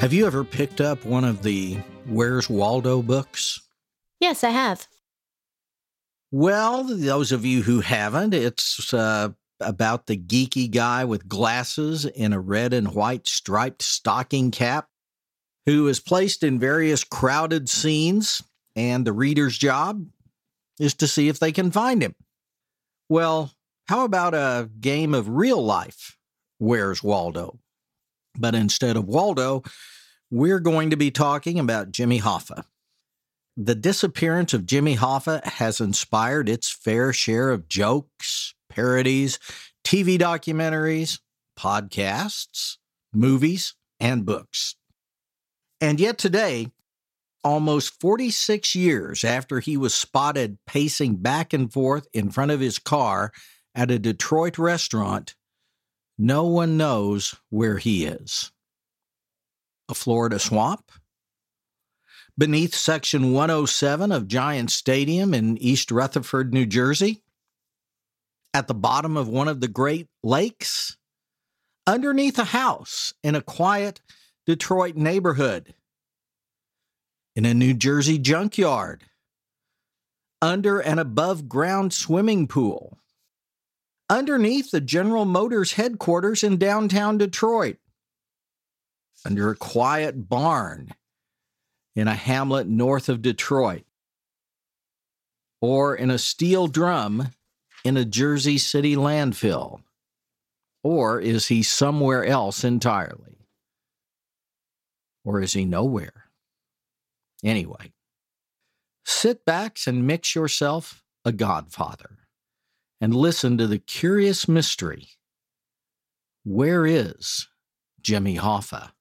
Have you ever picked up one of the Where's Waldo books? Yes, I have. Well, those of you who haven't, it's uh, about the geeky guy with glasses in a red and white striped stocking cap who is placed in various crowded scenes, and the reader's job is to see if they can find him. Well, how about a game of real life? Where's Waldo? But instead of Waldo, we're going to be talking about Jimmy Hoffa. The disappearance of Jimmy Hoffa has inspired its fair share of jokes, parodies, TV documentaries, podcasts, movies, and books. And yet today, almost 46 years after he was spotted pacing back and forth in front of his car at a Detroit restaurant, no one knows where he is. A Florida swamp? Beneath Section 107 of Giant Stadium in East Rutherford, New Jersey? At the bottom of one of the Great Lakes? Underneath a house in a quiet Detroit neighborhood? In a New Jersey junkyard? Under an above ground swimming pool? underneath the General Motors headquarters in downtown Detroit, under a quiet barn in a hamlet north of Detroit, or in a steel drum in a Jersey City landfill? Or is he somewhere else entirely? Or is he nowhere? Anyway, sit back and mix yourself a godfather and listen to the curious mystery where is Jimmy Hoffa?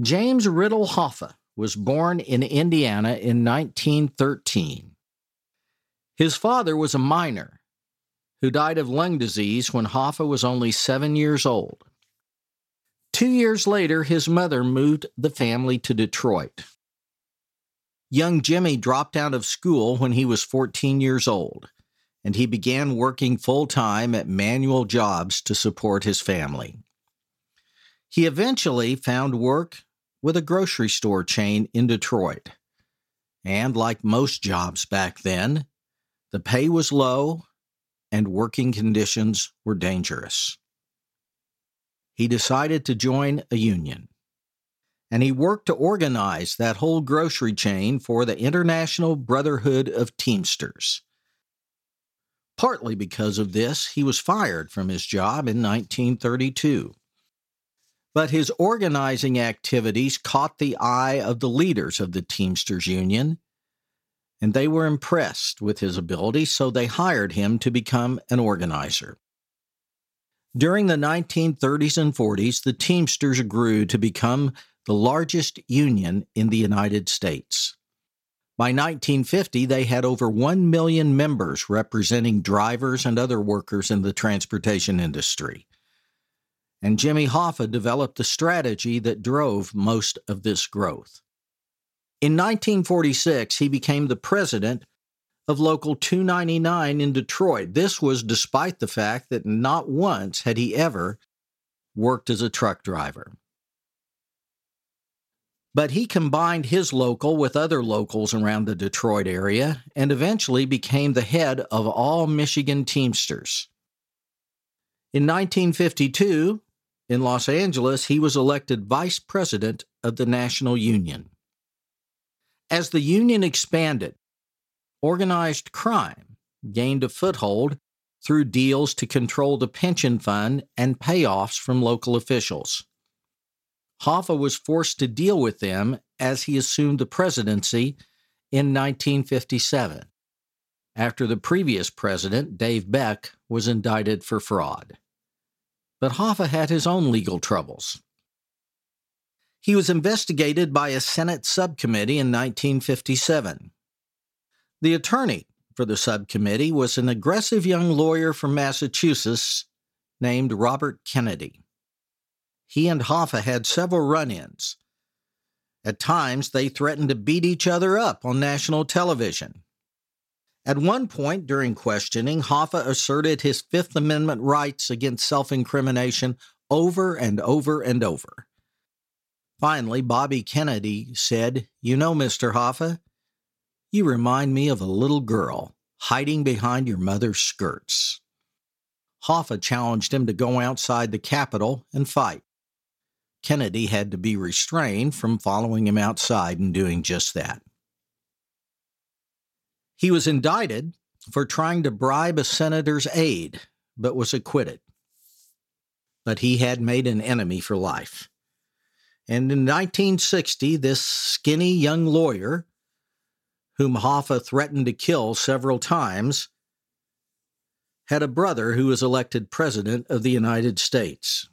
James Riddle Hoffa was born in Indiana in 1913. His father was a miner who died of lung disease when Hoffa was only seven years old. Two years later, his mother moved the family to Detroit. Young Jimmy dropped out of school when he was 14 years old, and he began working full time at manual jobs to support his family. He eventually found work with a grocery store chain in Detroit. And like most jobs back then, the pay was low and working conditions were dangerous. He decided to join a union and he worked to organize that whole grocery chain for the International Brotherhood of Teamsters. Partly because of this, he was fired from his job in 1932. But his organizing activities caught the eye of the leaders of the Teamsters Union, and they were impressed with his ability, so they hired him to become an organizer. During the 1930s and 40s, the Teamsters grew to become the largest union in the United States. By 1950, they had over 1 million members representing drivers and other workers in the transportation industry. And Jimmy Hoffa developed the strategy that drove most of this growth. In 1946, he became the president of Local 299 in Detroit. This was despite the fact that not once had he ever worked as a truck driver. But he combined his local with other locals around the Detroit area and eventually became the head of all Michigan Teamsters. In 1952, in Los Angeles, he was elected vice president of the National Union. As the union expanded, organized crime gained a foothold through deals to control the pension fund and payoffs from local officials. Hoffa was forced to deal with them as he assumed the presidency in 1957, after the previous president, Dave Beck, was indicted for fraud. But Hoffa had his own legal troubles. He was investigated by a Senate subcommittee in 1957. The attorney for the subcommittee was an aggressive young lawyer from Massachusetts named Robert Kennedy he and Hoffa had several run ins. At times, they threatened to beat each other up on national television. At one point during questioning, Hoffa asserted his Fifth Amendment rights against self incrimination over and over and over. Finally, Bobby Kennedy said, You know, Mr. Hoffa, you remind me of a little girl hiding behind your mother's skirts. Hoffa challenged him to go outside the Capitol and fight. Kennedy had to be restrained from following him outside and doing just that. He was indicted for trying to bribe a senator's aide, but was acquitted. But he had made an enemy for life. And in 1960, this skinny young lawyer, whom Hoffa threatened to kill several times, had a brother who was elected President of the United States.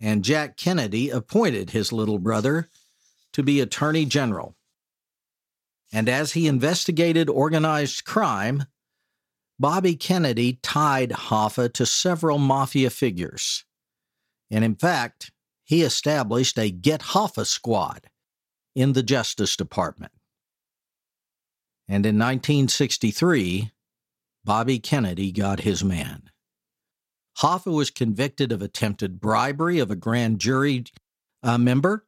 And Jack Kennedy appointed his little brother to be Attorney General. And as he investigated organized crime, Bobby Kennedy tied Hoffa to several mafia figures. And in fact, he established a Get Hoffa squad in the Justice Department. And in 1963, Bobby Kennedy got his man. Hoffa was convicted of attempted bribery of a grand jury uh, member,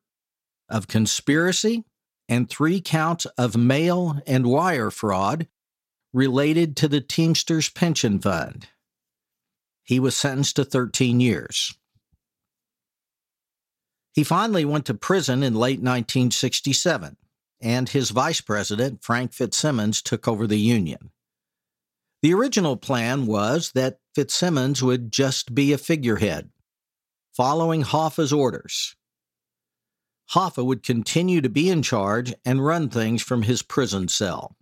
of conspiracy, and three counts of mail and wire fraud related to the Teamsters Pension Fund. He was sentenced to 13 years. He finally went to prison in late 1967, and his vice president, Frank Fitzsimmons, took over the union. The original plan was that Fitzsimmons would just be a figurehead, following Hoffa's orders. Hoffa would continue to be in charge and run things from his prison cell.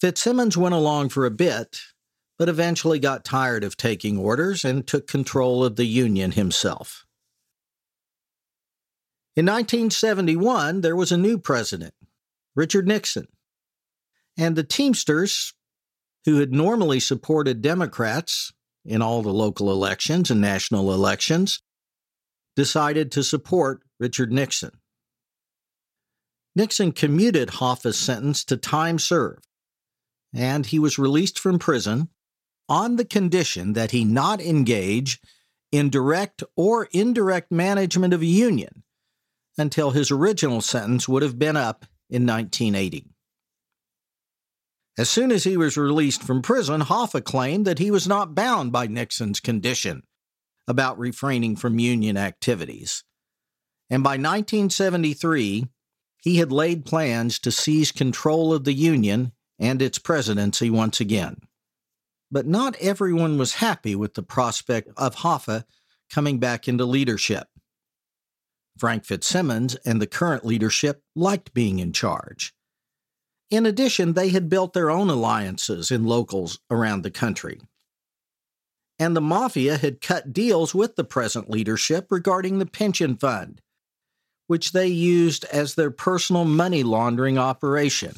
Fitzsimmons went along for a bit, but eventually got tired of taking orders and took control of the Union himself. In 1971, there was a new president, Richard Nixon, and the Teamsters who had normally supported Democrats in all the local elections and national elections, decided to support Richard Nixon. Nixon commuted Hoffa's sentence to time served, and he was released from prison on the condition that he not engage in direct or indirect management of a union until his original sentence would have been up in 1980. As soon as he was released from prison, Hoffa claimed that he was not bound by Nixon's condition about refraining from Union activities. And by 1973, he had laid plans to seize control of the Union and its presidency once again. But not everyone was happy with the prospect of Hoffa coming back into leadership. Frank Fitzsimmons and the current leadership liked being in charge. In addition, they had built their own alliances in locals around the country. And the mafia had cut deals with the present leadership regarding the pension fund, which they used as their personal money laundering operation.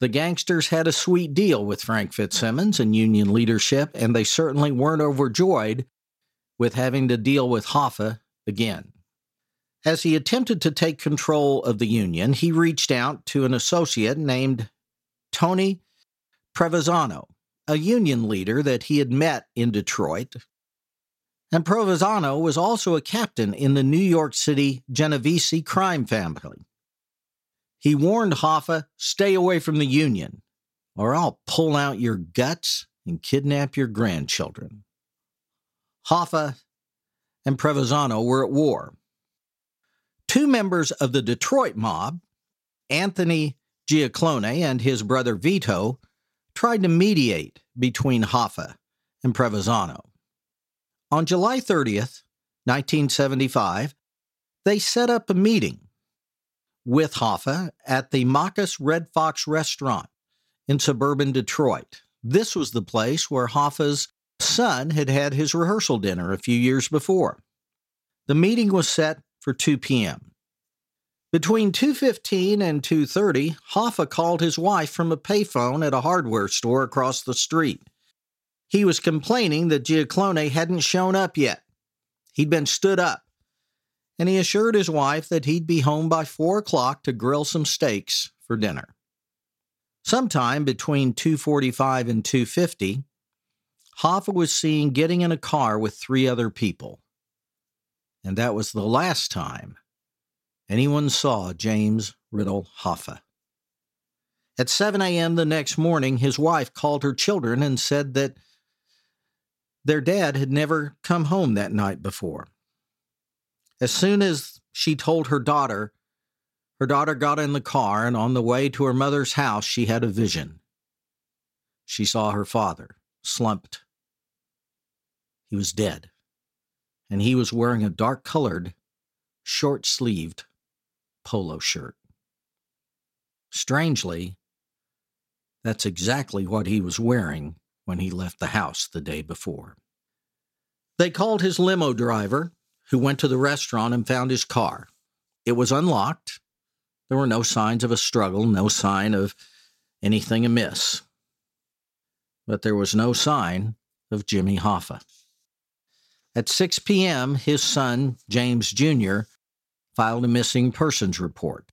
The gangsters had a sweet deal with Frank Fitzsimmons and Union leadership, and they certainly weren't overjoyed with having to deal with Hoffa again. As he attempted to take control of the Union, he reached out to an associate named Tony Provenzano, a Union leader that he had met in Detroit. And Provenzano was also a captain in the New York City Genovese crime family. He warned Hoffa, stay away from the Union, or I'll pull out your guts and kidnap your grandchildren. Hoffa and Provenzano were at war Two members of the Detroit mob, Anthony Giacalone and his brother Vito, tried to mediate between Hoffa and Provenzano. On July 30th, 1975, they set up a meeting with Hoffa at the Machus Red Fox restaurant in suburban Detroit. This was the place where Hoffa's son had had his rehearsal dinner a few years before. The meeting was set for 2 p.m. Between 2:15 and 2:30, Hoffa called his wife from a payphone at a hardware store across the street. He was complaining that Giacalone hadn't shown up yet. He'd been stood up, and he assured his wife that he'd be home by four o'clock to grill some steaks for dinner. Sometime between 245 and 250, Hoffa was seen getting in a car with three other people. And that was the last time anyone saw James Riddle Hoffa. At 7 a.m. the next morning, his wife called her children and said that their dad had never come home that night before. As soon as she told her daughter, her daughter got in the car, and on the way to her mother's house, she had a vision. She saw her father, slumped. He was dead, and he was wearing a dark colored, short sleeved polo shirt. Strangely, that's exactly what he was wearing when he left the house the day before. They called his limo driver, who went to the restaurant and found his car. It was unlocked. There were no signs of a struggle, no sign of anything amiss. But there was no sign of Jimmy Hoffa. At 6 p.m., his son, James Jr., filed a missing persons report.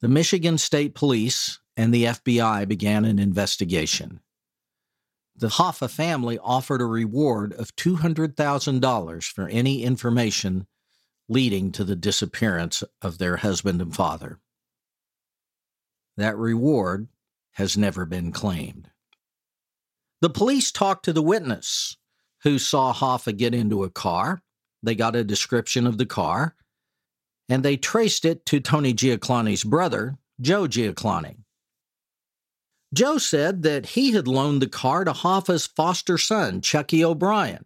The Michigan State Police and the FBI began an investigation. The Hoffa family offered a reward of $200,000 for any information leading to the disappearance of their husband and father. That reward has never been claimed. The police talked to the witness who saw Hoffa get into a car. They got a description of the car, and they traced it to Tony Giacalone's brother, Joe Giacloni. Joe said that he had loaned the car to Hoffa's foster son, Chucky O'Brien,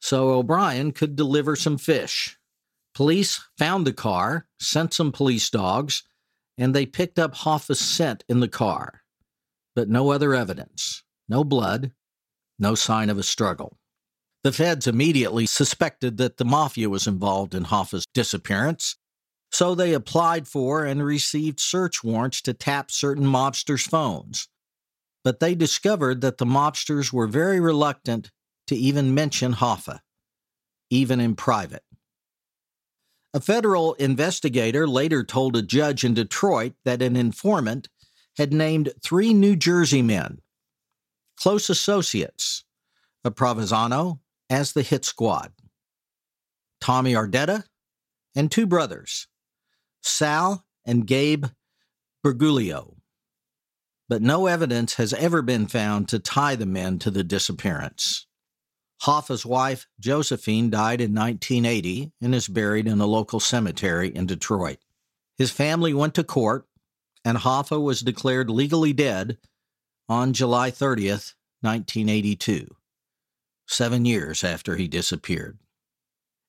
so O'Brien could deliver some fish. Police found the car, sent some police dogs, and they picked up Hoffa's scent in the car, but no other evidence, no blood, no sign of a struggle. The feds immediately suspected that the mafia was involved in Hoffa's disappearance so they applied for and received search warrants to tap certain mobsters' phones. But they discovered that the mobsters were very reluctant to even mention Hoffa, even in private. A federal investigator later told a judge in Detroit that an informant had named three New Jersey men, close associates of Provenzano, as the hit squad Tommy Andretta and two brothers, Sal and Gabe Briguglio. But no evidence has ever been found to tie the men to the disappearance. Hoffa's wife, Josephine, died in 1980 and is buried in a local cemetery in Detroit. His family went to court, and Hoffa was declared legally dead on July 30th, 1982, seven years after he disappeared.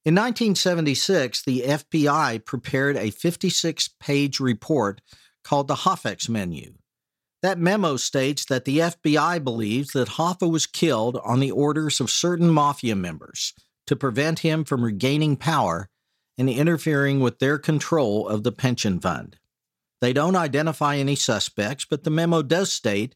In 1976, the FBI prepared a 56 page report called the Hoffex Memo. That memo states that the FBI believes that Hoffa was killed on the orders of certain mafia members to prevent him from regaining power and interfering with their control of the pension fund. They don't identify any suspects, but the memo does state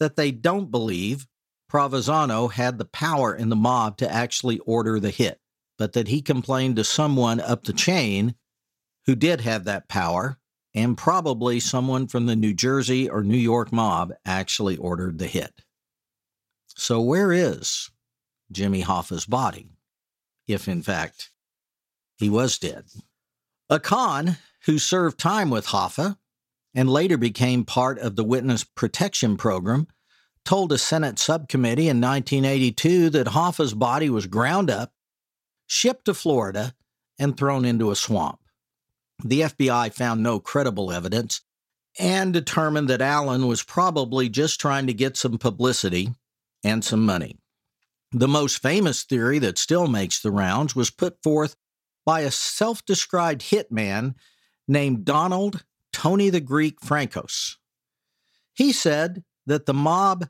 that they don't believe Provenzano had the power in the mob to actually order the hit but that he complained to someone up the chain who did have that power, and probably someone from the New Jersey or New York mob actually ordered the hit. So, where is Jimmy Hoffa's body, if in fact he was dead? A con who served time with Hoffa and later became part of the Witness Protection Program told a Senate subcommittee in 1982 that Hoffa's body was ground up shipped to Florida, and thrown into a swamp. The FBI found no credible evidence and determined that Allen was probably just trying to get some publicity and some money. The most famous theory that still makes the rounds was put forth by a self described hitman named Donald Tony the Greek Frankos. He said that the mob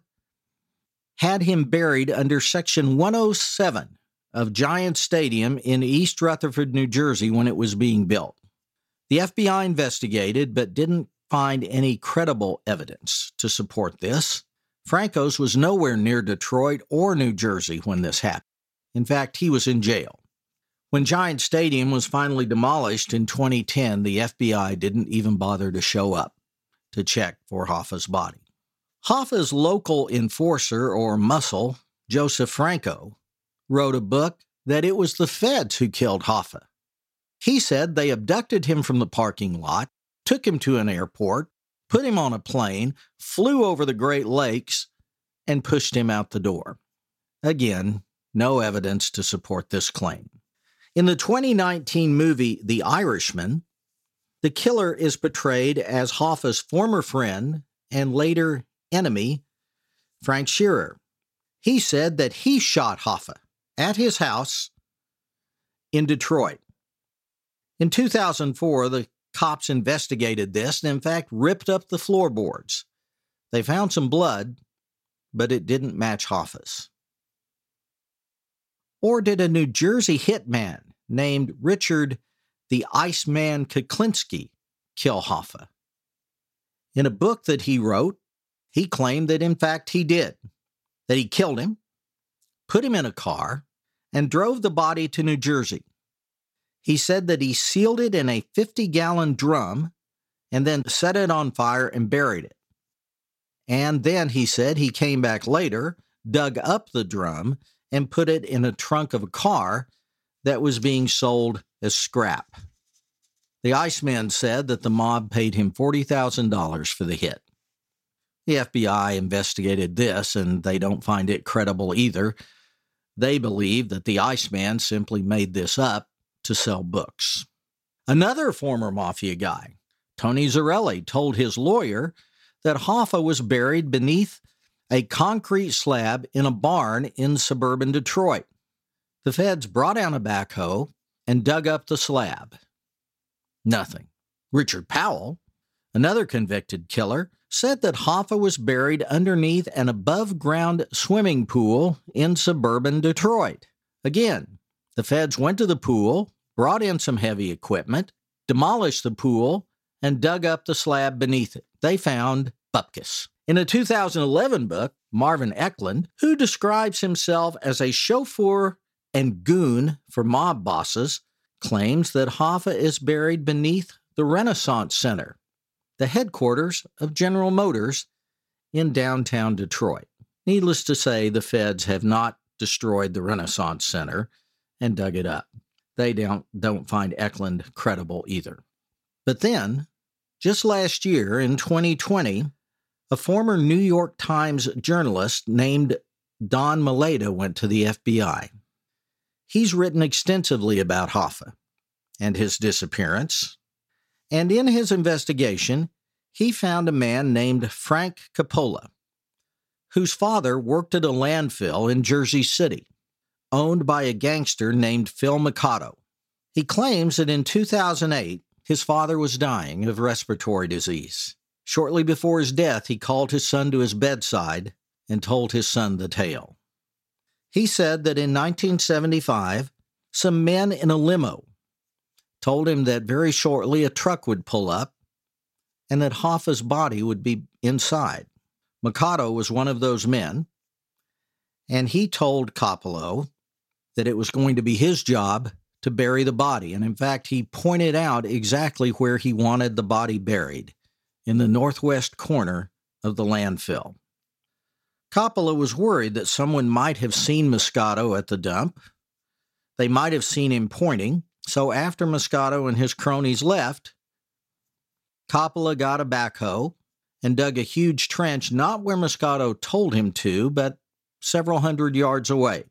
had him buried under Section 107 of Giant Stadium in East Rutherford, New Jersey, when it was being built. The FBI investigated but didn't find any credible evidence to support this. Frankos was nowhere near Detroit or New Jersey when this happened. In fact, he was in jail. When Giant Stadium was finally demolished in 2010, the FBI didn't even bother to show up to check for Hoffa's body. Hoffa's local enforcer or muscle, Joseph Franco, wrote a book that it was the feds who killed Hoffa. He said they abducted him from the parking lot, took him to an airport, put him on a plane, flew over the Great Lakes, and pushed him out the door. Again, no evidence to support this claim. In the 2019 movie The Irishman, the killer is portrayed as Hoffa's former friend and later enemy, Frank Sheeran. He said that he shot Hoffa at his house in Detroit. In 2004, the cops investigated this and, in fact, ripped up the floorboards. They found some blood, but it didn't match Hoffa's. Or did a New Jersey hitman named Richard the Iceman Kuklinski kill Hoffa? In a book that he wrote, he claimed that in fact he did, that he killed him, put him in a car, and drove the body to New Jersey. He said that he sealed it in a 50 gallon drum and then set it on fire and buried it. And then he said he came back later, dug up the drum, and put it in a trunk of a car that was being sold as scrap. The Iceman said that the mob paid him $40,000 for the hit. The FBI investigated this and they don't find it credible either. They believe that the Iceman simply made this up to sell books. Another former mafia guy, Tony Zerilli, told his lawyer that Hoffa was buried beneath a concrete slab in a barn in suburban Detroit. The feds brought down a backhoe and dug up the slab. Nothing. Richard Powell, another convicted killer, said that Hoffa was buried underneath an above ground swimming pool in suburban Detroit. Again, the feds went to the pool, brought in some heavy equipment, demolished the pool, and dug up the slab beneath it. They found bupkis. In a 2011 book, Marvin Elkind, who describes himself as a chauffeur and goon for mob bosses, claims that Hoffa is buried beneath the Renaissance Center, the headquarters of General Motors in downtown Detroit. Needless to say, the feds have not destroyed the Renaissance Center and dug it up. They don't, don't find Elkind credible either. But then, just last year in 2020, a former New York Times journalist named Don Moldea went to the FBI. He's written extensively about Hoffa and his disappearance, and in his investigation, he found a man named Frank Coppola, whose father worked at a landfill in Jersey City, owned by a gangster named Phil Moscato. He claims that in 2008, his father was dying of respiratory disease. Shortly before his death, he called his son to his bedside and told his son the tale. He said that in 1975, some men in a limo told him that very shortly a truck would pull up and that Hoffa's body would be inside. Moscato was one of those men, and he told Coppola that it was going to be his job to bury the body. And in fact, he pointed out exactly where he wanted the body buried in the northwest corner of the landfill. Coppola was worried that someone might have seen Moscato at the dump. They might have seen him pointing. So after Moscato and his cronies left, Coppola got a backhoe and dug a huge trench not where Moscato told him to, but several hundred yards away.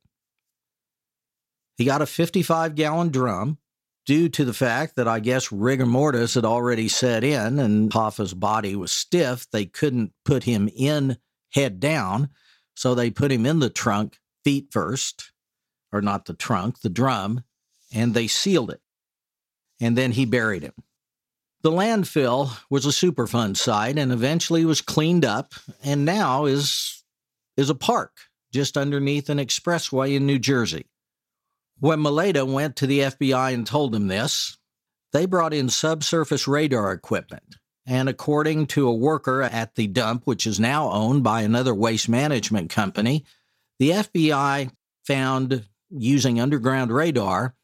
He got a 55 gallon drum due to the fact that I guess rigor mortis had already set in and Hoffa's body was stiff. They couldn't put him in head down. So they put him in the trunk feet first, or not the trunk, the drum, and they sealed it. And then he buried him. The landfill was a Superfund site and eventually was cleaned up and now is, is a park just underneath an expressway in New Jersey. When Moldea went to the FBI and told them this, they brought in subsurface radar equipment and according to a worker at the dump, which is now owned by another waste management company, the FBI found using underground radar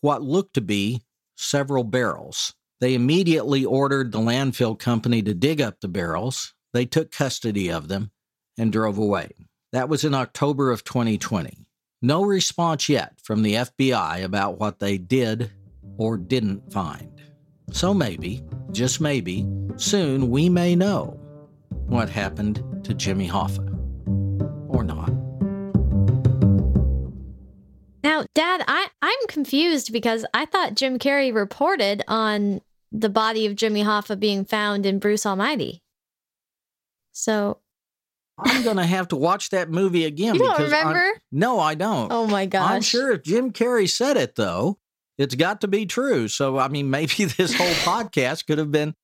what looked to be several barrels. They immediately ordered the landfill company to dig up the barrels. They took custody of them and drove away. That was in October of 2020. No response yet from the FBI about what they did or didn't find. So maybe, just maybe, soon we may know what happened to Jimmy Hoffa. Or not. Now, Dad, I, I'm confused because I thought Jim Carrey reported on the body of Jimmy Hoffa being found in Bruce Almighty. So I'm going to have to watch that movie again. You don't because I'm- remember? no, I don't. Oh my gosh. I'm sure if Jim Carrey said it, though, it's got to be true. So, I mean, maybe this whole podcast could have been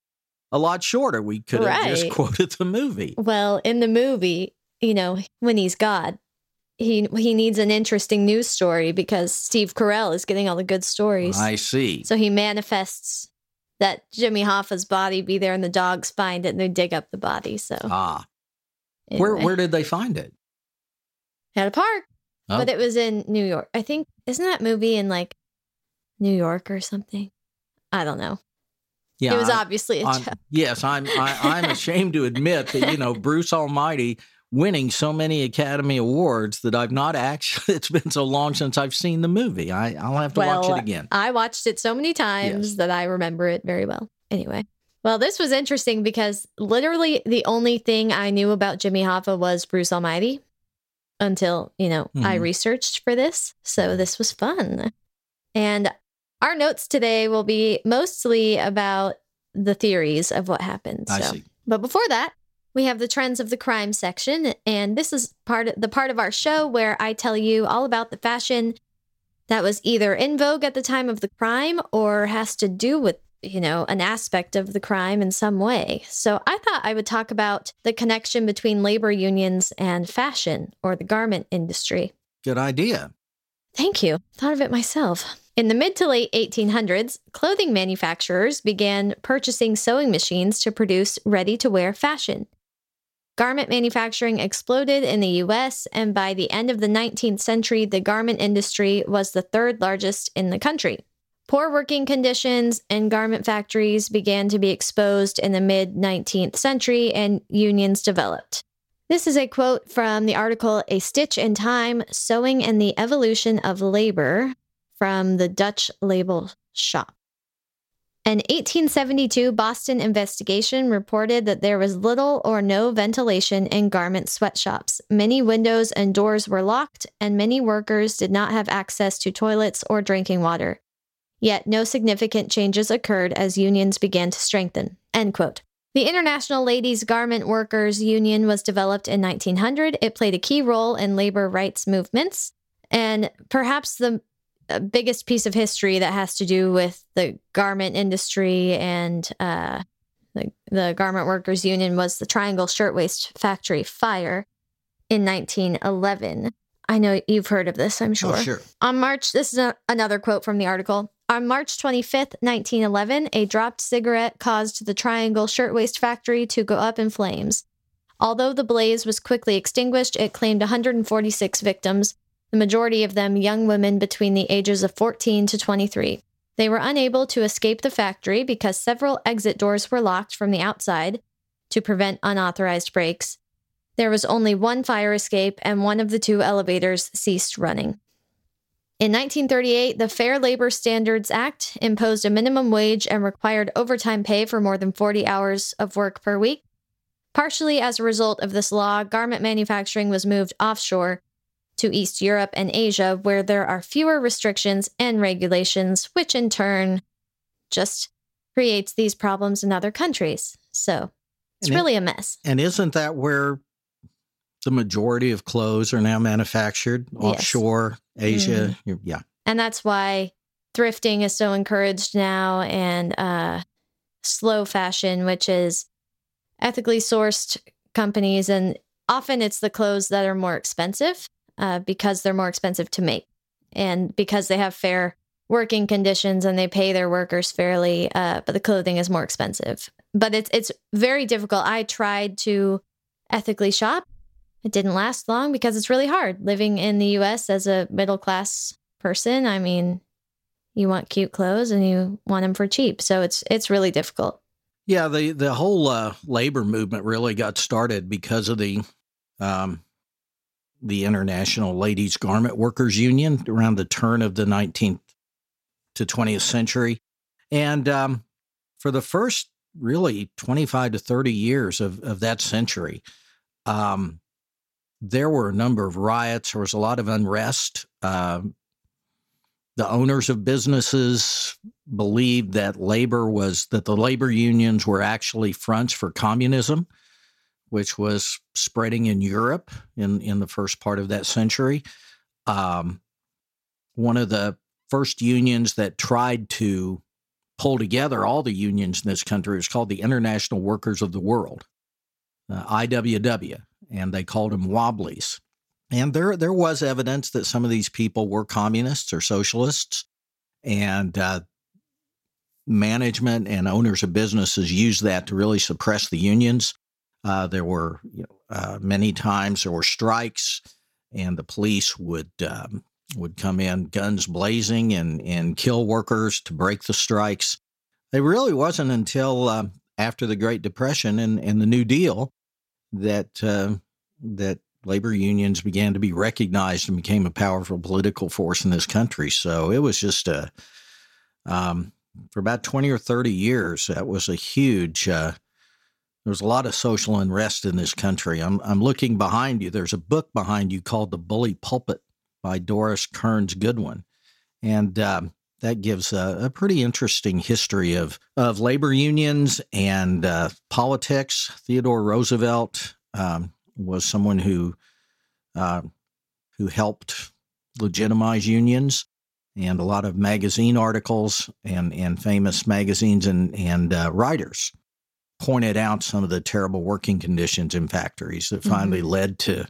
a lot shorter. We could have just Right. quoted the movie. Well, in the movie, you know, when he's God, he he needs an interesting news story because Steve Carell is getting all the good stories. I see. So he manifests that Jimmy Hoffa's body be there and the dogs find it and they dig up the body. So Ah, anyway. where did they find it? at a park, Oh. but it was in New York. I think isn't that movie in like New York or something? I don't know. Yeah, it was I- obviously a I'm- joke. yes, I'm I, I'm ashamed to admit that you know Bruce Almighty winning so many Academy Awards that I've not actually. It's been so long since I've seen the movie. I I'll have to watch it again. I watched it so many times Yes. that I remember it very well. Anyway, well, this was interesting because literally the only thing I knew about Jimmy Hoffa was Bruce Almighty until, you know, I Mhm. researched for this. So this was fun. And our notes today will be mostly about the theories of what happened. I so. see. But before that, we have the trends of the crime section, and this is part of the part of our show where I tell you all about the fashion that was either in vogue at the time of the crime or has to do with you know an aspect of the crime in some way. So I thought I would talk about the connection between labor unions and fashion or the garment industry. Good idea. Thank you. Thought of it myself. In the mid to late 1800s, clothing manufacturers began purchasing sewing machines to produce ready to wear fashion. Garment manufacturing exploded in the US, and by the end of the 19th century, the garment industry was the third largest in the country. Poor working conditions in garment factories began to be exposed in the mid 19th century, and unions developed. This is a quote from the article A Stitch in Time Sewing and the Evolution of Labor from the Dutch Label Shop. An 1872 Boston investigation reported that there was little or no ventilation in garment sweatshops. Many windows and doors were locked, and many workers did not have access to toilets or drinking water. Yet no significant changes occurred as unions began to strengthen. End quote. The International Ladies Garment Workers Union was developed in 1900. It played a key role in labor rights movements. And perhaps the uh, biggest piece of history that has to do with the garment industry and uh, the, the Garment Workers Union was the Triangle Shirtwaist Factory fire in 1911. I know you've heard of this, I'm sure. Oh, sure. On March, this is a, another quote from the article. On March 25th, 1911, a dropped cigarette caused the Triangle Shirtwaist Factory to go up in flames. Although the blaze was quickly extinguished, it claimed 146 victims, the majority of them young women between the ages of 14 to 23. They were unable to escape the factory because several exit doors were locked from the outside to prevent unauthorized breaks. There was only one fire escape, and one of the two elevators ceased running. In 1938, the Fair Labor Standards Act imposed a minimum wage and required overtime pay for more than 40 hours of work per week. Partially as a result of this law, garment manufacturing was moved offshore to East Europe and Asia, where there are fewer restrictions and regulations, which in turn just creates these problems in other countries. So it's And it- really a mess. And isn't that where the majority of clothes are now manufactured Yes. Offshore Asia? You're- Yeah. and that's why thrifting is so encouraged now and uh, slow fashion which is ethically sourced companies and often it's the clothes that are more expensive uh, because they're more expensive to make and because they have fair working conditions and they pay their workers fairly uh, but the clothing is more expensive but it's it's very difficult i tried to ethically shop it didn't last long because it's really hard living in the us as a middle class person. I mean, you want cute clothes and you want them for cheap. So it's it's really difficult. Yeah, the the whole uh, labor movement really got started because of the um, the International Ladies Garment Workers Union around the turn of the 19th to 20th century, and um, for the first really 25 to 30 years of of that century, um, there were a number of riots. There was a lot of unrest. Uh, the owners of businesses believed that labor was that the labor unions were actually fronts for communism, which was spreading in Europe in in the first part of that century. Um, one of the first unions that tried to pull together all the unions in this country was called the International Workers of the World, uh, IWW, and they called them Wobblies. And there, there was evidence that some of these people were communists or socialists, and uh, management and owners of businesses used that to really suppress the unions. Uh, there were you know, uh, many times there were strikes, and the police would um, would come in guns blazing and and kill workers to break the strikes. It really wasn't until uh, after the Great Depression and, and the New Deal that uh, that labor unions began to be recognized and became a powerful political force in this country. So it was just a, um, for about 20 or 30 years, that was a huge, uh, there was a lot of social unrest in this country. I'm, I'm looking behind you. There's a book behind you called The Bully Pulpit by Doris Kearns Goodwin. And um, that gives a, a, pretty interesting history of, of labor unions and uh, politics. Theodore Roosevelt um, was someone who uh, who helped legitimize unions, and a lot of magazine articles and and famous magazines and and uh, writers pointed out some of the terrible working conditions in factories that finally mm-hmm. led to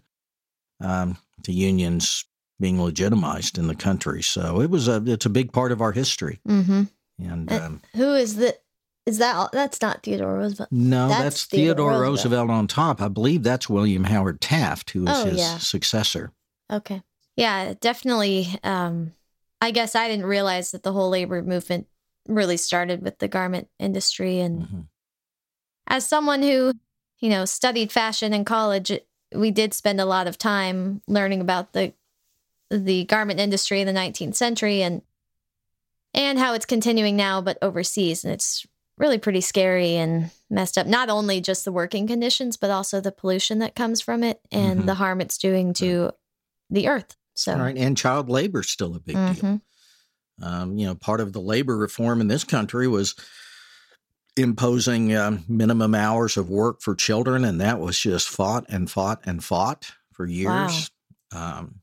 um, to unions being legitimized in the country. So it was a it's a big part of our history. Mm-hmm. And um, who is the is that that's not Theodore Roosevelt? No, that's, that's Theodore, Theodore Roosevelt. Roosevelt. on top. I believe that's William Howard Taft, who is oh, his yeah. successor. Okay. Yeah, definitely. Um, I guess I didn't realize that the whole labor movement really started with the garment industry. And mm-hmm. as someone who, you know, studied fashion in college, we did spend a lot of time learning about the the garment industry in the 19th century and and how it's continuing now, but overseas. And it's really pretty scary and messed up. Not only just the working conditions, but also the pollution that comes from it and mm-hmm. the harm it's doing to the earth. So, right, and child labor is still a big mm-hmm. deal. Um, you know, part of the labor reform in this country was imposing uh, minimum hours of work for children, and that was just fought and fought and fought for years. Wow. Um,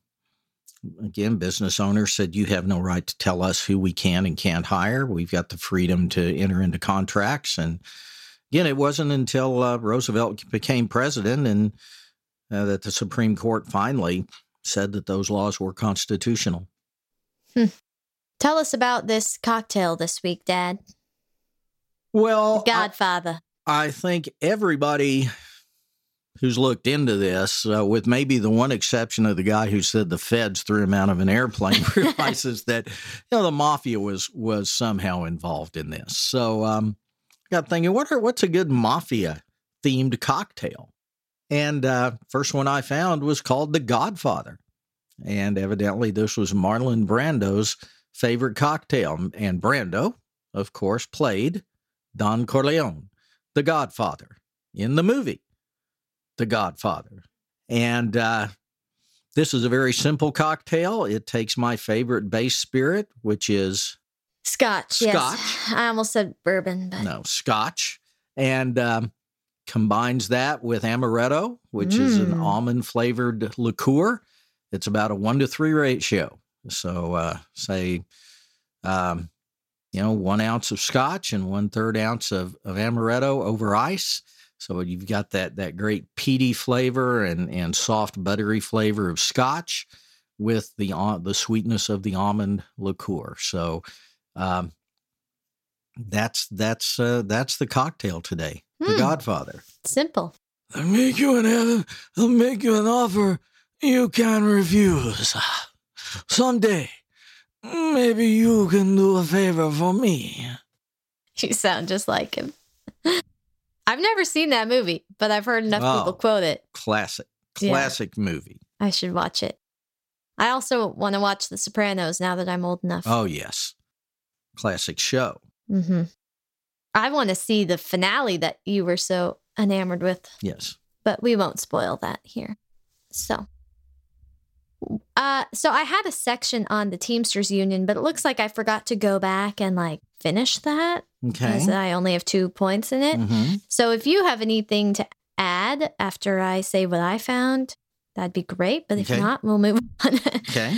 again, business owners said, You have no right to tell us who we can and can't hire. We've got the freedom to enter into contracts. And again, it wasn't until uh, Roosevelt became president and uh, that the Supreme Court finally said that those laws were constitutional. Hmm. Tell us about this cocktail this week, Dad. Well, Godfather. I, I think everybody who's looked into this, uh, with maybe the one exception of the guy who said the feds threw him out of an airplane, realizes that you know the mafia was was somehow involved in this. So um, got thinking, what are what's a good mafia themed cocktail? And uh, first one I found was called the Godfather, and evidently this was Marlon Brando's favorite cocktail. And Brando, of course, played Don Corleone, the Godfather, in the movie. The Godfather. And uh, this is a very simple cocktail. It takes my favorite base spirit, which is Scotch. Scotch. Yes. I almost said bourbon. But... No, Scotch. And um, combines that with amaretto, which mm. is an mm. almond flavored liqueur. It's about a one to three ratio. So, uh, say, um, you know, one ounce of scotch and one third ounce of, of amaretto over ice. So you've got that that great peaty flavor and and soft buttery flavor of Scotch with the uh, the sweetness of the almond liqueur. So um, that's that's uh, that's the cocktail today. Mm. The hmm. Godfather. Simple. I'll make you an I'll make you an offer you can refuse. Someday, Maybe you can do a favor for me. You sound just like him. I've never seen that movie, but I've heard enough people Oh. quote it. Classic, Yeah. classic movie. I should watch it. I also want to watch The Sopranos now that I'm old enough. Oh, yes. Classic show. Mm-hmm. I want to see the finale that you were so enamored with, Yes. but we won't spoil that here. So, uh, so I had a section on the Teamsters Union, but it looks like I forgot to go back and like finish that Okay. because I only have two points in it. hmm So if you have anything to add after I say what I found, that'd be great. But if Okay. not, we'll move on. Okay.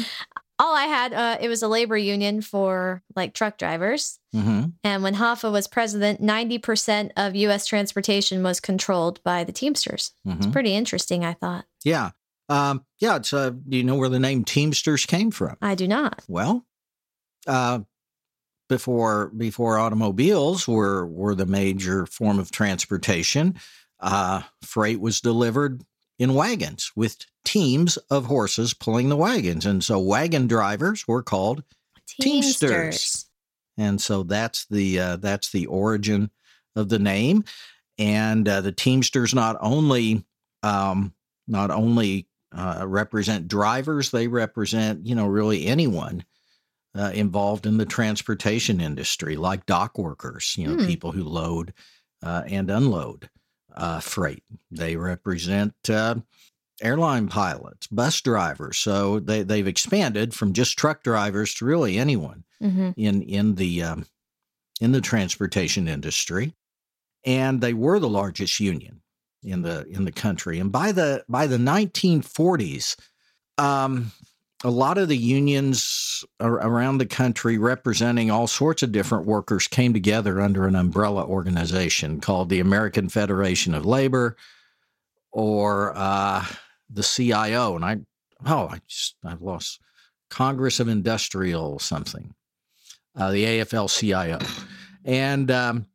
All I had, uh, it was a labor union for like truck drivers. hmm And when Hoffa was president, 90% of US transportation was controlled by the Teamsters. hmm Pretty interesting, I thought. Yeah. Um, yeah. It's, uh, do you know where the name Teamsters came from? I do not. Well, uh, before before automobiles were were the major form of transportation, uh, freight was delivered in wagons with teams of horses pulling the wagons, and so wagon drivers were called, Teamsters. and so that's the uh, that's the origin of the name. And uh, the Teamsters not only um, not only uh, represent drivers, they represent you know really anyone uh, involved in the transportation industry, like dock workers, you know, Hmm. people who load uh, and unload uh, freight. They represent uh, airline pilots, bus drivers. So they they've expanded from just truck drivers to really anyone hmm in in the um, in the transportation industry, and they were the largest union in the in the country. And by the by the 1940s, um, a lot of the unions ar- around the country representing all sorts of different workers came together under an umbrella organization called the American Federation of Labor, or uh, the CIO. And I oh I just I've lost Congress of Industrial something uh, the AFL-CIO, and um,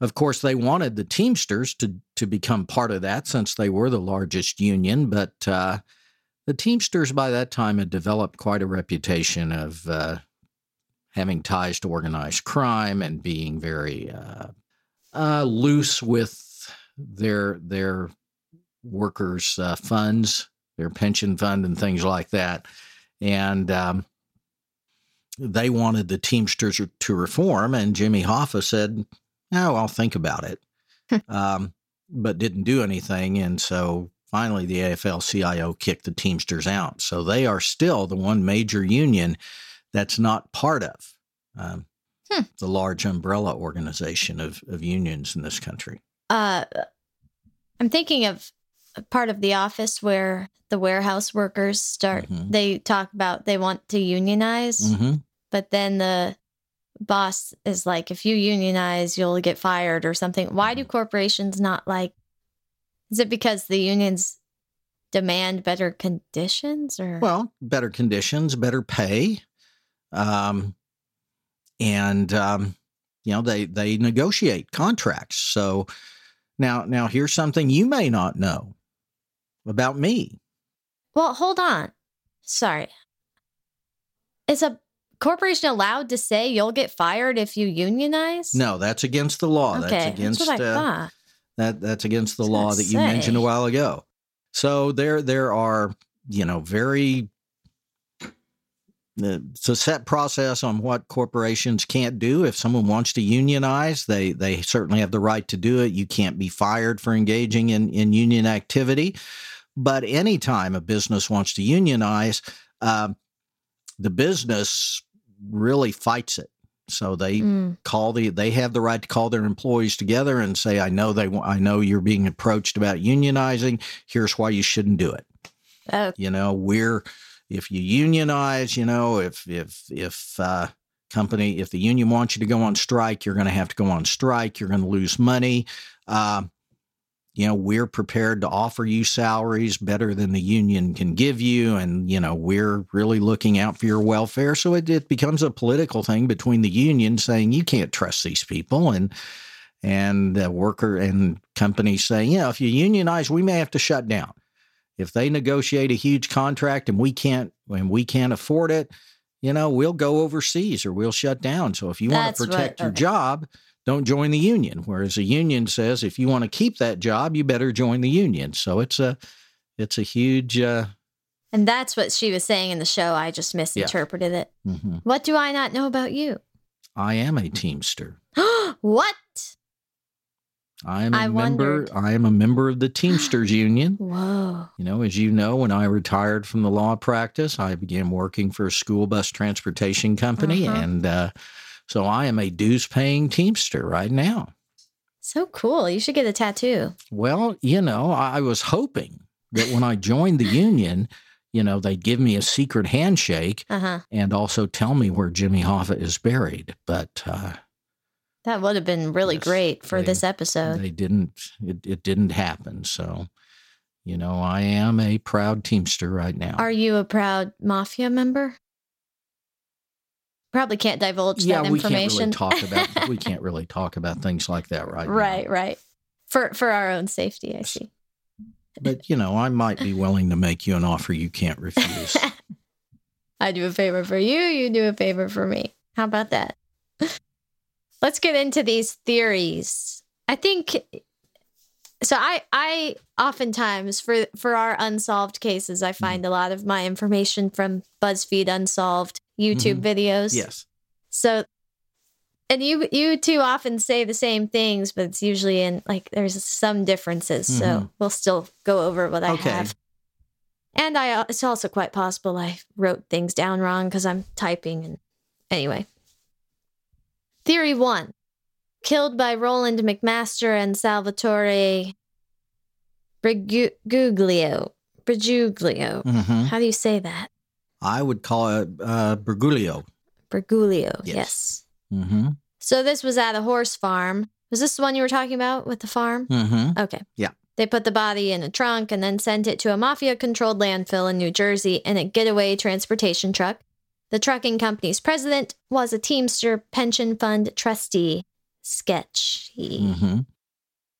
of course they wanted the Teamsters to to become part of that since they were the largest union. But uh, the Teamsters by that time had developed quite a reputation of uh, having ties to organized crime and being very uh, uh, loose with their their workers' uh, funds, their pension fund, and things like that, and. Um, they wanted the Teamsters to reform, and Jimmy Hoffa said, "No, I'll think about it," um, but didn't do anything. And so finally, the AFL-CIO kicked the Teamsters out. So they are still the one major union that's not part of um, Hmm. the large umbrella organization of, of unions in this country. Uh, I'm thinking of part of the office where the warehouse workers start. Mhm. They talk about they want to unionize, hmm but then the boss is like, if you unionize, you'll get fired or something. Why do corporations not like? Is it because the unions demand better conditions or? Well, better conditions, better pay, um, and um, you know they they negotiate contracts. So now now here's something you may not know about me. Well, hold on. Sorry. Is a corporation allowed to say you'll get fired if you unionize? No, that's against the law. Okay, that's against that's what I uh, thought. That that's against the law that you mentioned a while ago. So there there are you know very it's a set process on what corporations can't do. If someone wants to unionize, they they certainly have the right to do it. You can't be fired for engaging in in union activity. But anytime a business wants to unionize, um, the business really fights it. So they Mm, call the they have the right to call their employees together and say i know they i know you're being approached about unionizing. Here's why you shouldn't do it. Oh, you know we're if you unionize you know if if if uh company if the union wants you to go on strike you're going to have to go on strike. You're going to lose money. Uh, you know we're prepared to offer you salaries better than the union can give you and you know we're really looking out for your welfare so it, it becomes a political thing between the union saying you can't trust these people and and the worker and companies saying you know if you unionize we may have to shut down if they negotiate a huge contract and we can't and we can't afford it you know, we'll go overseas or we'll shut down. So if you want to protect your okay. job, don't join the union. Whereas the union says if you want to keep that job, you better join the union. So it's a it's a huge uh, And that's what she was saying in the show. I just misinterpreted it. mhm. What do I not know about you? I am a Teamster. what? I am a I member. wondered. I am a member of the Teamsters Union. Whoa. You know, as you know, when I retired from the law practice, I began working for a school bus transportation company, Uh-huh. and uh, so I am a dues-paying Teamster right now. So cool. You should get a tattoo. Well, you know, I was hoping that when I joined the union, you know, they'd give me a secret handshake Uh huh. and also tell me where Jimmy Hoffa is buried, but uh, That would have been really Yes, great for they- this episode. they didn't. It, it didn't happen. So, you know, I am a proud Teamster right now. Are you a proud mafia member? Probably can't divulge yeah, that we can't really talk about we can't really talk about things like that right now. right, right. For for our own safety, I see. But you know, I might be willing to make you an offer you can't refuse. I do a favor for you, you do a favor for me. How about that? Let's get into these theories. I think so I I oftentimes for for our unsolved cases, I hmm. find a lot of my information from BuzzFeed unsolved YouTube videos. yes. So and you you two often say the same things, but it's usually in like there's some differences. So Mhm. we'll still go over what I Okay. have. And I uh, it's also quite possible I wrote things down wrong because I'm typing and anyway. Theory one. Killed by Roland McMaster and Salvatore Briguglio. Briguglio. hmm How do you say that? I would call it uh, Bergoglio. Briguglio. Yes. yes. Mm-hmm. So this was at a horse farm. Was this the one you were talking about with the farm? Mm-hmm. Okay. Yeah. They put the body in a trunk and then sent it to a mafia controlled landfill in New Jersey in a getaway transportation truck. The trucking company's president was a Teamster pension fund trustee. Sketchy. Mm-hmm.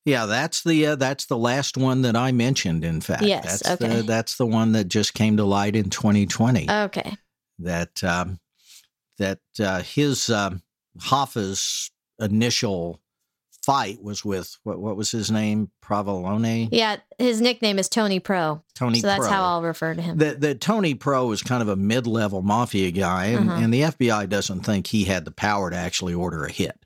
Yeah, that's the uh, that's the last one that I mentioned. In fact, Yes, that's okay. the, that's the one that just came to light in 2020. Okay. that um, that uh, his um, Hoffa's initial fight was with what what was his name Provolone Yeah, his nickname is Tony Pro. Tony so that's Pro. how I'll refer to him. that that Tony Pro is kind of a mid level mafia guy, and, Uh-huh. and the FBI doesn't think he had the power to actually order a hit.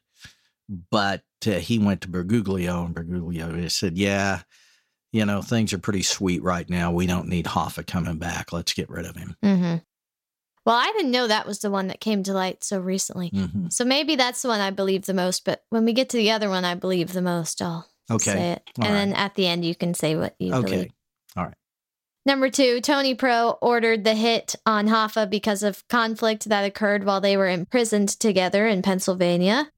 But he went to Briguglio, and Briguglio said, "Yeah, you know things are pretty sweet right now. We don't need Hoffa coming back. Let's get rid of him." hmm Well, I didn't know that was the one that came to light so recently. hmm So maybe that's the one I believe the most. But when we get to the other one, I believe the most. I'll Okay. say it, All and then at the end you can say what you Okay. believe. All right. Number two, Tony Pro ordered the hit on Hoffa because of conflict that occurred while they were imprisoned together in Pennsylvania.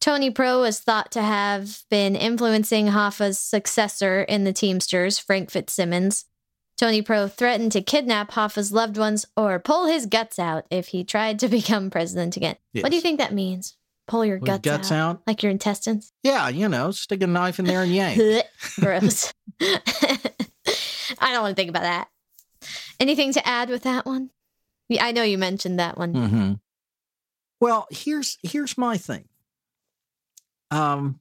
Tony Pro was thought to have been influencing Hoffa's successor in the Teamsters, Frank Fitzsimmons. Tony Pro threatened to kidnap Hoffa's loved ones or pull his guts out if he tried to become president again. What do you think that means? Pull your guts, guts out. out? Like your intestines? Yeah, you know, stick a knife in there and yank. Gross. I don't want to think about that. Anything to add with that one? Yeah, I know you mentioned that one. hmm Well, here's here's my thing. Um,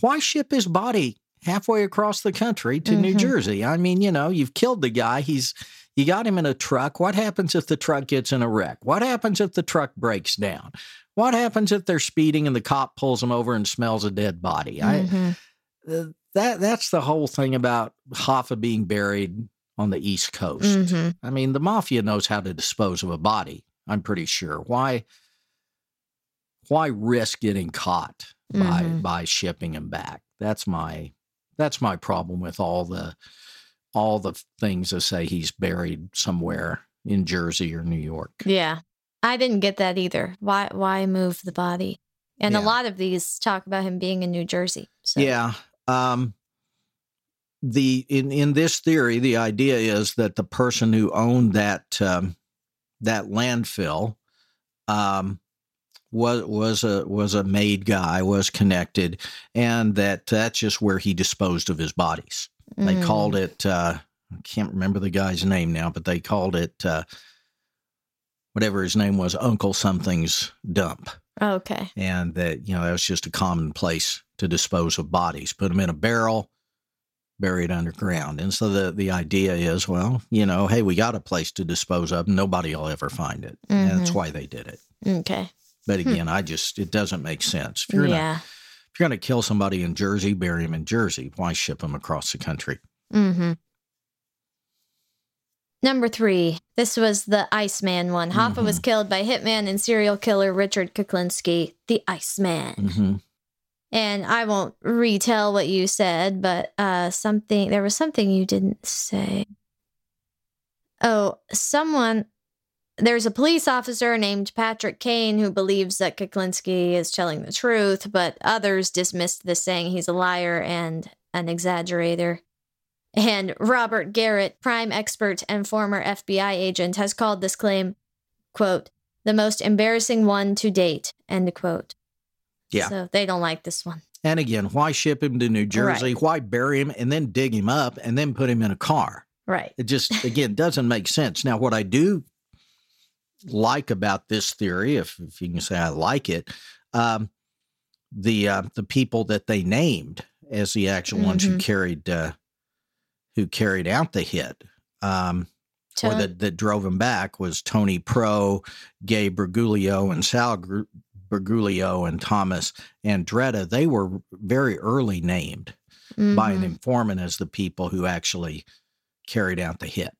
why ship his body halfway across the country to New Mhm. Jersey? I mean, you know, you've killed the guy. He's you got him in a truck. What happens if the truck gets in a wreck? What happens if the truck breaks down? What happens if they're speeding and the cop pulls them over and smells a dead body? I Mhm. uh, that that's the whole thing about Hoffa being buried on the East Coast. Mhm. I mean, the mafia knows how to dispose of a body. I'm pretty sure. Why? Why risk getting caught by Mhm. by shipping him back? That's my that's my problem with all the all the things that say he's buried somewhere in Jersey or New York. Yeah. I didn't get that either. Why why move the body? And a lot of these talk about him being in New Jersey. So Yeah. Um, the in in this theory, the idea is that the person who owned that um, that landfill um, was was a was a made guy, was connected, and that that's just where he disposed of his bodies. They Mm. called it. Uh, I can't remember the guy's name now, but they called it uh, whatever his name was, Uncle Something's dump. Okay. And that, you know, that was just a common place to dispose of bodies. Put them in a barrel, buried underground. And so the, the idea is, well, you know, hey, we got a place to dispose of. Nobody will ever find it. And that's Mhm. why they did it. Okay. But Hmm. again, I just, it doesn't make sense. If you're gonna, Yeah. if you're going to kill somebody in Jersey, bury him in Jersey. Why ship him across the country? Mm-hmm. Number three. This was the Iceman one. Hoffa was Mhm. killed by hitman and serial killer Richard Kuklinski, the Iceman. hmm And I won't retell what you said, but uh something there was something you didn't say. Oh, someone there's a police officer named Patrick Kane who believes that Kuklinski is telling the truth, but others dismissed this saying he's a liar and an exaggerator. And Robert Garrett, prime expert and former FBI agent, has called this claim, quote, the most embarrassing one to date, end quote. Yeah. So they don't like this one. And again, why ship him to New Jersey? Why bury him and then dig him up and then put him in a car? Right. It just, again, doesn't make sense. Now, what I do like about this theory, if, if you can say I like it, um, the uh, the people that they named as the actual ones who Mhm. carried uh, who carried out the hit, um, or that, that drove him back was Tony Pro, Gay Briguglio, and Sal Gr- Briguglio and Thomas Andretta. They were very early named by an informant as the people who actually carried out the hit.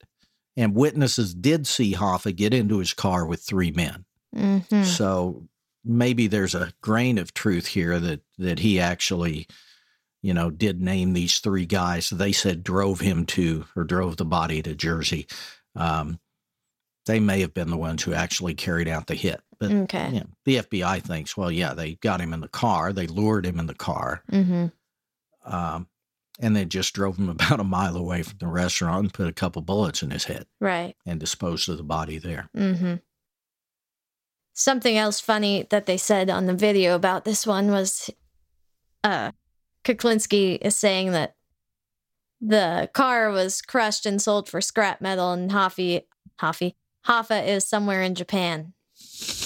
And witnesses did see Hoffa get into his car with three men. Mhm. So maybe there's a grain of truth here that that he actually, you know, did name these three guys. They said drove him to or drove the body to Jersey. Um, they may have been the ones who actually carried out the hit. But Okay. yeah, the FBI thinks, well, yeah, they got him in the car. They lured him in the car hmm um, and they just drove him about a mile away from the restaurant and put a couple bullets in his head Right. and disposed of the body there. hmm Something else funny that they said on the video about this one was uh Kuklinski is saying that the car was crushed and sold for scrap metal and Hafi Hafi Hoffa is somewhere in Japan.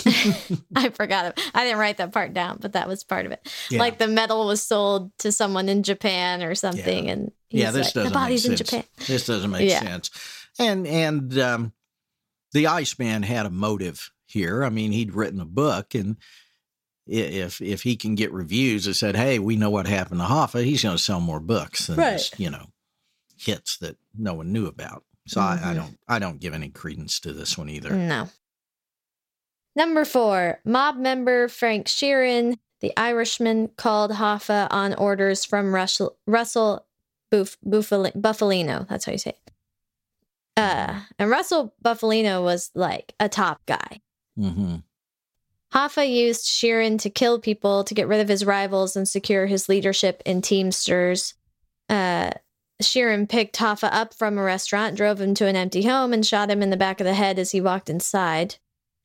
I forgot it. I didn't write that part down, but that was part of it. Yeah. Like the medal was sold to someone in Japan or something, and he's yeah, this like, doesn't the body's in make sense. Japan. This doesn't make Yeah. sense. And and um, the Iceman had a motive here. I mean, he'd written a book, and if if he can get reviews that said, "Hey, we know what happened to Hoffa," he's going to sell more books than Right. just, you know hits that no one knew about. So I, I Mhm. don't I don't give any credence to this one either. No. Number four, mob member Frank Sheeran, the Irishman, called Hoffa on orders from Russell, Russell Bufali- Bufalino. That's how you say it. Uh, and Russell Bufalino was like a top guy. hmm Hoffa used Sheeran to kill people to get rid of his rivals and secure his leadership in Teamsters. Uh, Sheeran picked Hoffa up from a restaurant, drove him to an empty home, and shot him in the back of the head as he walked inside.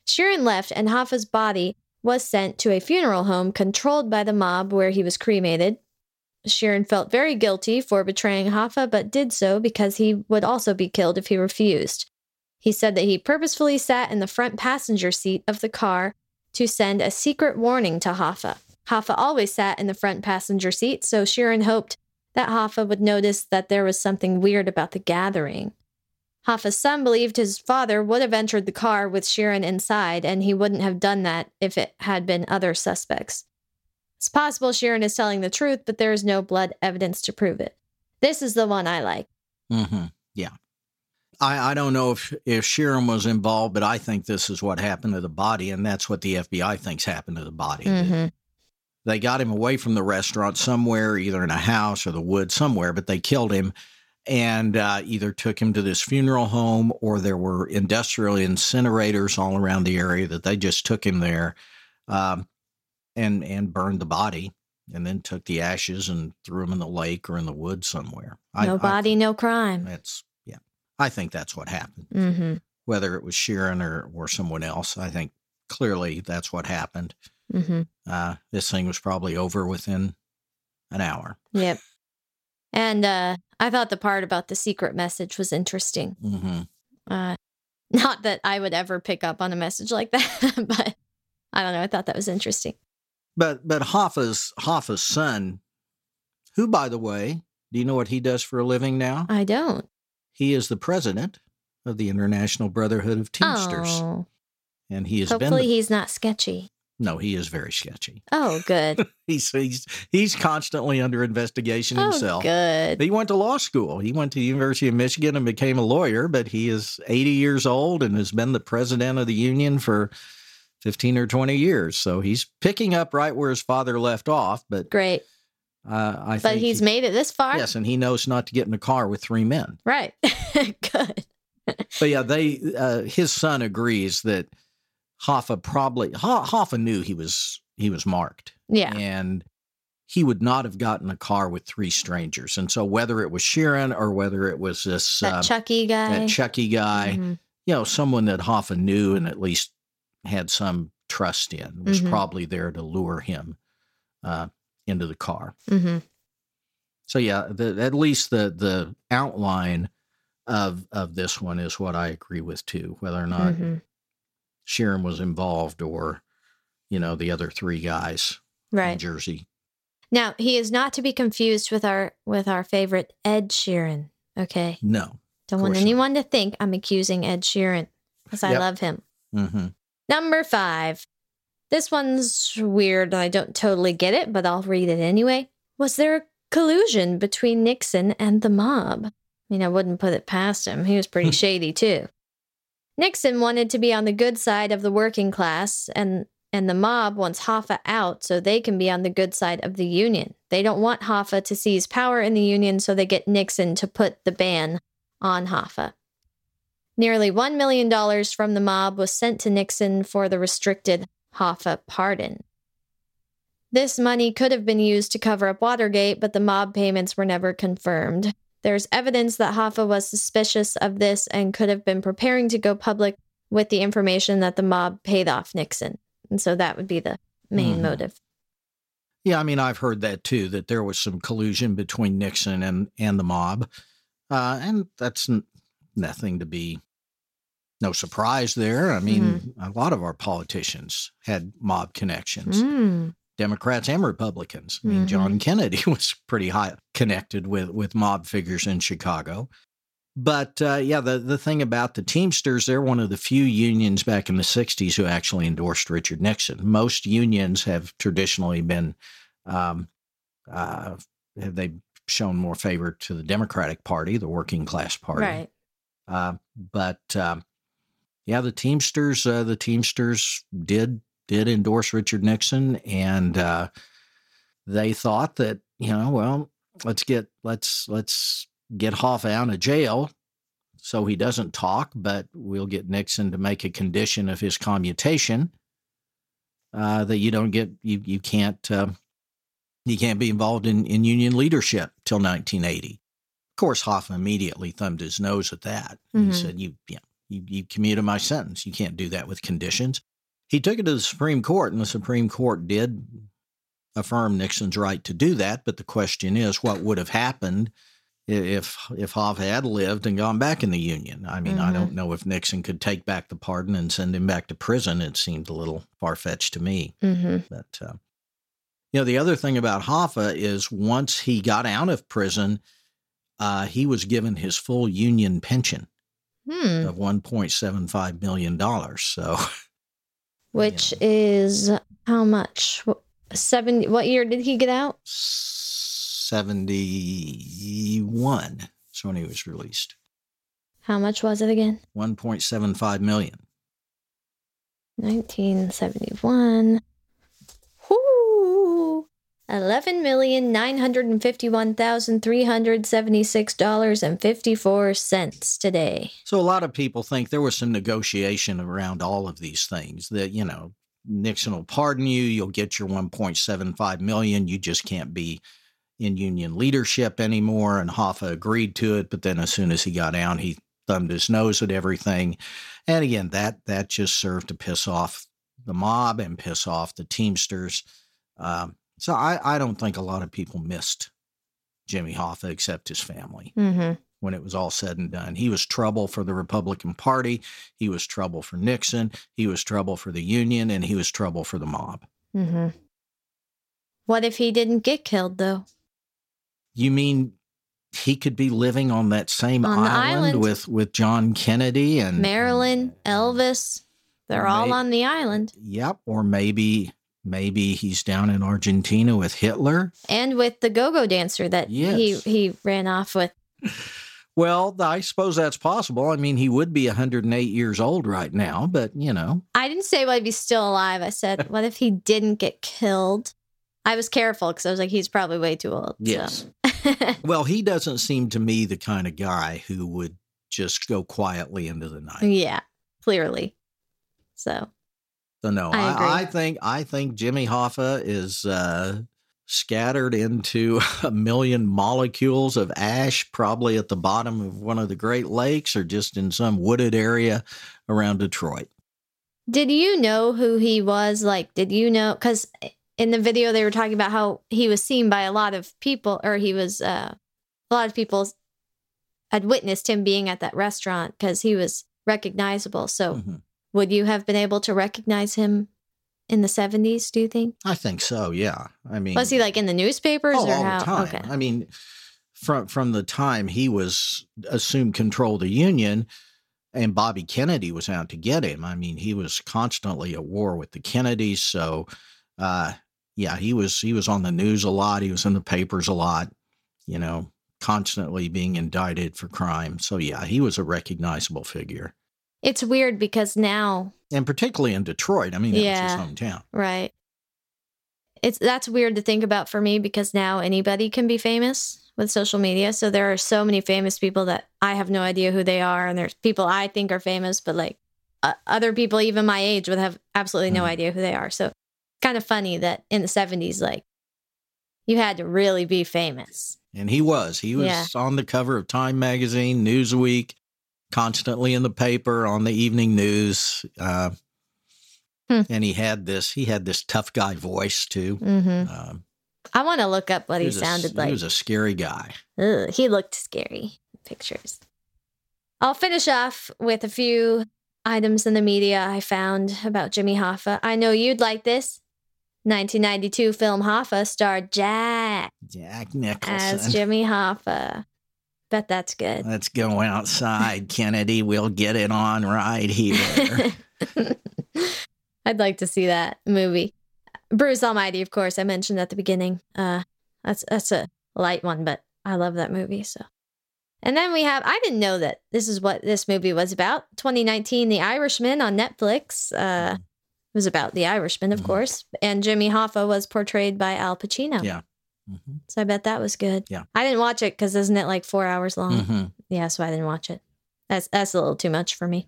Sheeran left, and Hoffa's body was sent to a funeral home controlled by the mob where he was cremated. Sheeran felt very guilty for betraying Hoffa, but did so because he would also be killed if he refused. He said that he purposefully sat in the front passenger seat of the car to send a secret warning to Hoffa. Hoffa always sat in the front passenger seat, so Sheeran hoped that Hoffa would notice that there was something weird about the gathering. Hoffa's son believed his father would have entered the car with Sheeran inside, and he wouldn't have done that if it had been other suspects. It's possible Sheeran is telling the truth, but there is no blood evidence to prove it. This is the one I like. hmm Yeah. I, I don't know if, if Sheeran was involved, but I think this is what happened to the body, and that's what the FBI thinks happened to the body. Mhm. They got him away from the restaurant somewhere, either in a house or the woods somewhere, but they killed him and uh, either took him to this funeral home or there were industrial incinerators all around the area that they just took him there um, and and burned the body and then took the ashes and threw them in the lake or in the woods somewhere. No body, no crime. that's yeah. I think that's what happened. hmm Whether it was Sheeran or or someone else, I think clearly that's what happened. hmm Uh, this thing was probably over within an hour. Yep. And uh, I thought the part about the secret message was interesting. hmm Uh, Not that I would ever pick up on a message like that, but I don't know. I thought that was interesting. But but Hoffa's Hoffa's son, who by the way, do you know what he does for a living now? I don't. He is the president of the International Brotherhood of Teamsters, Oh, and he has hopefully been. The, he's not sketchy. No, he is very sketchy. Oh, good. He's he's he's constantly under investigation oh, himself. good. He went to law school. He went to the University of Michigan and became a lawyer, but he is 80 years old and has been the president of the union for 15 or 20 years. So he's picking up right where his father left off. But Great. uh, I But think he's he- made it this far. yes, and he knows not to get in a car with three men. Right. good. But yeah, they uh, his son agrees that Hoffa probably Hoffa knew he was he was marked. Yeah. and he would not have gotten a car with three strangers. And so whether it was Sheeran or whether it was this That uh, Chucky guy. that Chucky guy, Mhm. you know, someone that Hoffa knew and at least had some trust in, was Mhm. probably there to lure him uh, into the car. Mhm. So yeah, the, at least the the outline of of this one is what I agree with too. Whether or not Sheeran was involved or you know the other three guys in Right. Jersey. Now he is not to be confused with our with our favorite Ed Sheeran. Okay. No. Don't want course not. anyone to think I'm accusing Ed Sheeran because I Yep. love him. hmm Number five. This one's weird. I don't totally get it, but I'll read it anyway. Was there a collusion between Nixon and the mob? I mean, I wouldn't put it past him. He was pretty shady too. Nixon wanted to be on the good side of the working class, and and the mob wants Hoffa out so they can be on the good side of the union. They don't want Hoffa to seize power in the union, so they get Nixon to put the ban on Hoffa. Nearly $1 million from the mob was sent to Nixon for the restricted Hoffa pardon. This money could have been used to cover up Watergate, but the mob payments were never confirmed. There's evidence that Hoffa was suspicious of this and could have been preparing to go public with the information that the mob paid off Nixon. And so that would be the main Mhm. motive. Yeah, I mean, I've heard that too, that there was some collusion between Nixon and, and the mob. Uh, and that's n- nothing to be, no surprise there. I mean, a lot of our politicians had mob connections, Mm. Democrats and Republicans. I mean, John Kennedy was pretty high connected with, with mob figures in Chicago. But uh, yeah, the, the thing about the Teamsters, they're one of the few unions back in the 60s who actually endorsed Richard Nixon. Most unions have traditionally been, um, uh, have they shown more favor to the Democratic Party, the working class party. Right. Uh, but um, yeah, the Teamsters, uh, the Teamsters did did endorse Richard Nixon, and uh, they thought that you know, well, let's get let's let's get Hoffa out of jail so he doesn't talk, but we'll get Nixon to make a condition of his commutation uh, that you don't get you you can't uh, you can't be involved in, in union leadership till 1980. Of course, Hoffa immediately thumbed his nose at that. He Mhm. said, "You yeah, you you commuted my sentence. You can't do that with conditions." He took it to the Supreme Court, and the Supreme Court did affirm Nixon's right to do that. But the question is, what would have happened if if Hoffa had lived and gone back in the Union? I mean, I Mhm. don't know if Nixon could take back the pardon and send him back to prison. It seemed a little far fetched to me. hmm But uh, you know, the other thing about Hoffa is once he got out of prison, uh, he was given his full Union pension Hmm. of one point seven five million dollars. So which yeah. is how much? 70 What year did he get out? 71 is when he was released. How much was it again? 1.75 million. 1971. $11,951,376.54 today. So, a lot of people think there was some negotiation around all of these things that, you know, Nixon will pardon you, you'll get your 1.75 million, you just can't be in union leadership anymore. And Hoffa agreed to it, but then as soon as he got down, he thumbed his nose at everything. And again, that that just served to piss off the mob and piss off the Teamsters. Um, so I, I don't think a lot of people missed Jimmy Hoffa except his family. Mm-hmm. when it was all said and done. He was trouble for the Republican Party. He was trouble for Nixon. He was trouble for the Union, and he was trouble for the mob. Mm-hmm. What if he didn't get killed, though? You mean he could be living on that same On island, island. with with John Kennedy and Marilyn, Elvis, they're all May- on the island. Yep, or maybe maybe he's down in Argentina with Hitler. And with the go-go dancer that Yes. he, he ran off with. Well, I suppose that's possible. I mean, he would be 108 years old right now, but you know, I didn't say what if he's still alive. I said, what if he didn't get killed? I was careful because I was like, he's probably way too old. so. yes. Well, he doesn't seem to me the kind of guy who would just go quietly into the night. yeah, clearly. So So no, I. I, I think I think Jimmy Hoffa is uh, scattered into a million molecules of ash, probably at the bottom of one of the Great Lakes, or just in some wooded area around Detroit. Did you know who he was? Like, did you know? Because in the video, they were talking about how he was seen by a lot of people, or he was, uh, a lot of people had witnessed him being at that restaurant because he was recognizable. So, Mhm. Would you have been able to recognize him in the 70s, do you think? I think so. Yeah, I mean, Was he like in the newspapers oh, or all how? the time? Okay. I mean, from from the time he was assumed control of the Union. And Bobby Kennedy was out to get him. I mean, he was constantly at war with the Kennedys. So, uh, yeah, he was he was on the news a lot. He was in the papers a lot. You know, constantly being indicted for crime. So, yeah, he was a recognizable figure, It's weird because now, and particularly in Detroit. I mean, Yeah. his hometown. right? It's that's weird to think about for me because now anybody can be famous with social media. So there are so many famous people that I have no idea who they are, and there's people I think are famous, but like uh, other people even my age would have absolutely no Mhm. idea who they are. So kind of funny that in the 70s like you had to really be famous. And he was. He was Yeah. on the cover of Time magazine, Newsweek, constantly in the paper, on the evening news. Uh, Hmm. And he had this. He had this tough guy voice too. hmm Um, I want to look up what he, a- sounded like. He was a scary guy. Ugh, he looked scary pictures. I'll finish off with a few items in the media I found about Jimmy Hoffa. I know you'd like this. 1992 film Hoffa starred Jack Jack Nicholson. as. Jimmy Hoffa. Bet that's good. Let's go outside, Kennedy. We'll get it on right here. I'd like to see that movie. Bruce Almighty, of course, I mentioned at the beginning. Uh, that's that's a light one, but I love that movie. So, and then we have I didn't know that this is what this movie was about. 2019, The Irishman on Netflix. Uh, it was about the Irishman, of Mhm. course, and Jimmy Hoffa was portrayed by Al Pacino. Yeah. Mhm. So I bet that was good. Yeah. I didn't watch it because isn't it like four hours long? Mhm. Yeah, so I didn't watch it. That's that's a little too much for me.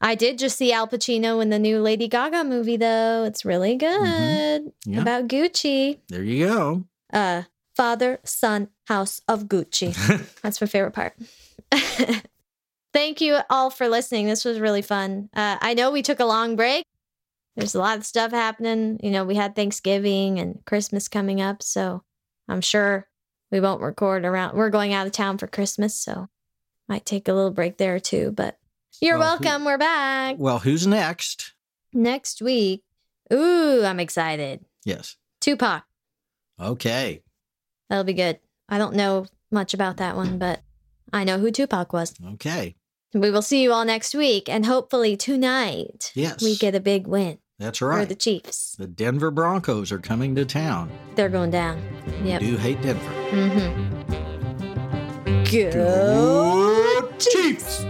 I did just see Al Pacino in the new Lady Gaga movie though. It's really good. Yeah. About Gucci. There you go. Uh Father, Son, House of Gucci. That's my favorite part. Thank you all for listening. This was really fun. Uh, I know we took a long break. There's a lot of stuff happening. You know, we had Thanksgiving and Christmas coming up. So I'm sure we won't record around. We're going out of town for Christmas. So might take a little break there too. But you're Well, who- welcome. We're back well, who's next? next week. Ooh, I'm excited. Yes. Tupac. Okay. That'll be good. I don't know much about that one, but I know who Tupac was. Okay. We will see you all next week, and hopefully tonight Yes. we get a big win That's for right. the Chiefs. The Denver Broncos are coming to town. They're going down. Yep. Do hate Denver. Mm-hmm. Go. Good Chiefs.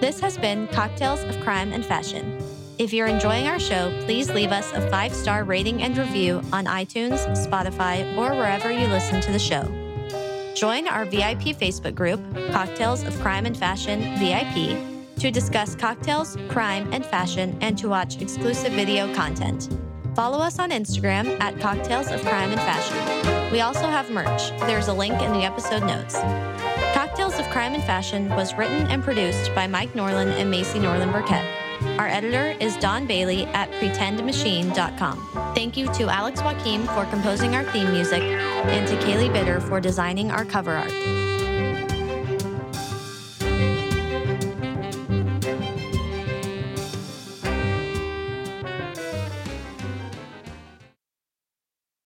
This has been Cocktails of Crime and Fashion. If you're enjoying our show, please leave us a five star rating and review on iTunes, Spotify, or wherever you listen to the show. Join our VIP Facebook group, Cocktails of Crime and Fashion VIP, to discuss cocktails, crime, and fashion, and to watch exclusive video content. Follow us on Instagram at Cocktails of Crime and Fashion. We also have merch. There's a link in the episode notes. Cocktails of Crime and Fashion was written and produced by Mike Norlin and Macy Norlin Burkett. Our editor is Don Bailey at pretendmachine.com. Thank you to Alex Joaquim for composing our theme music and to Kaylee Bitter for designing our cover art.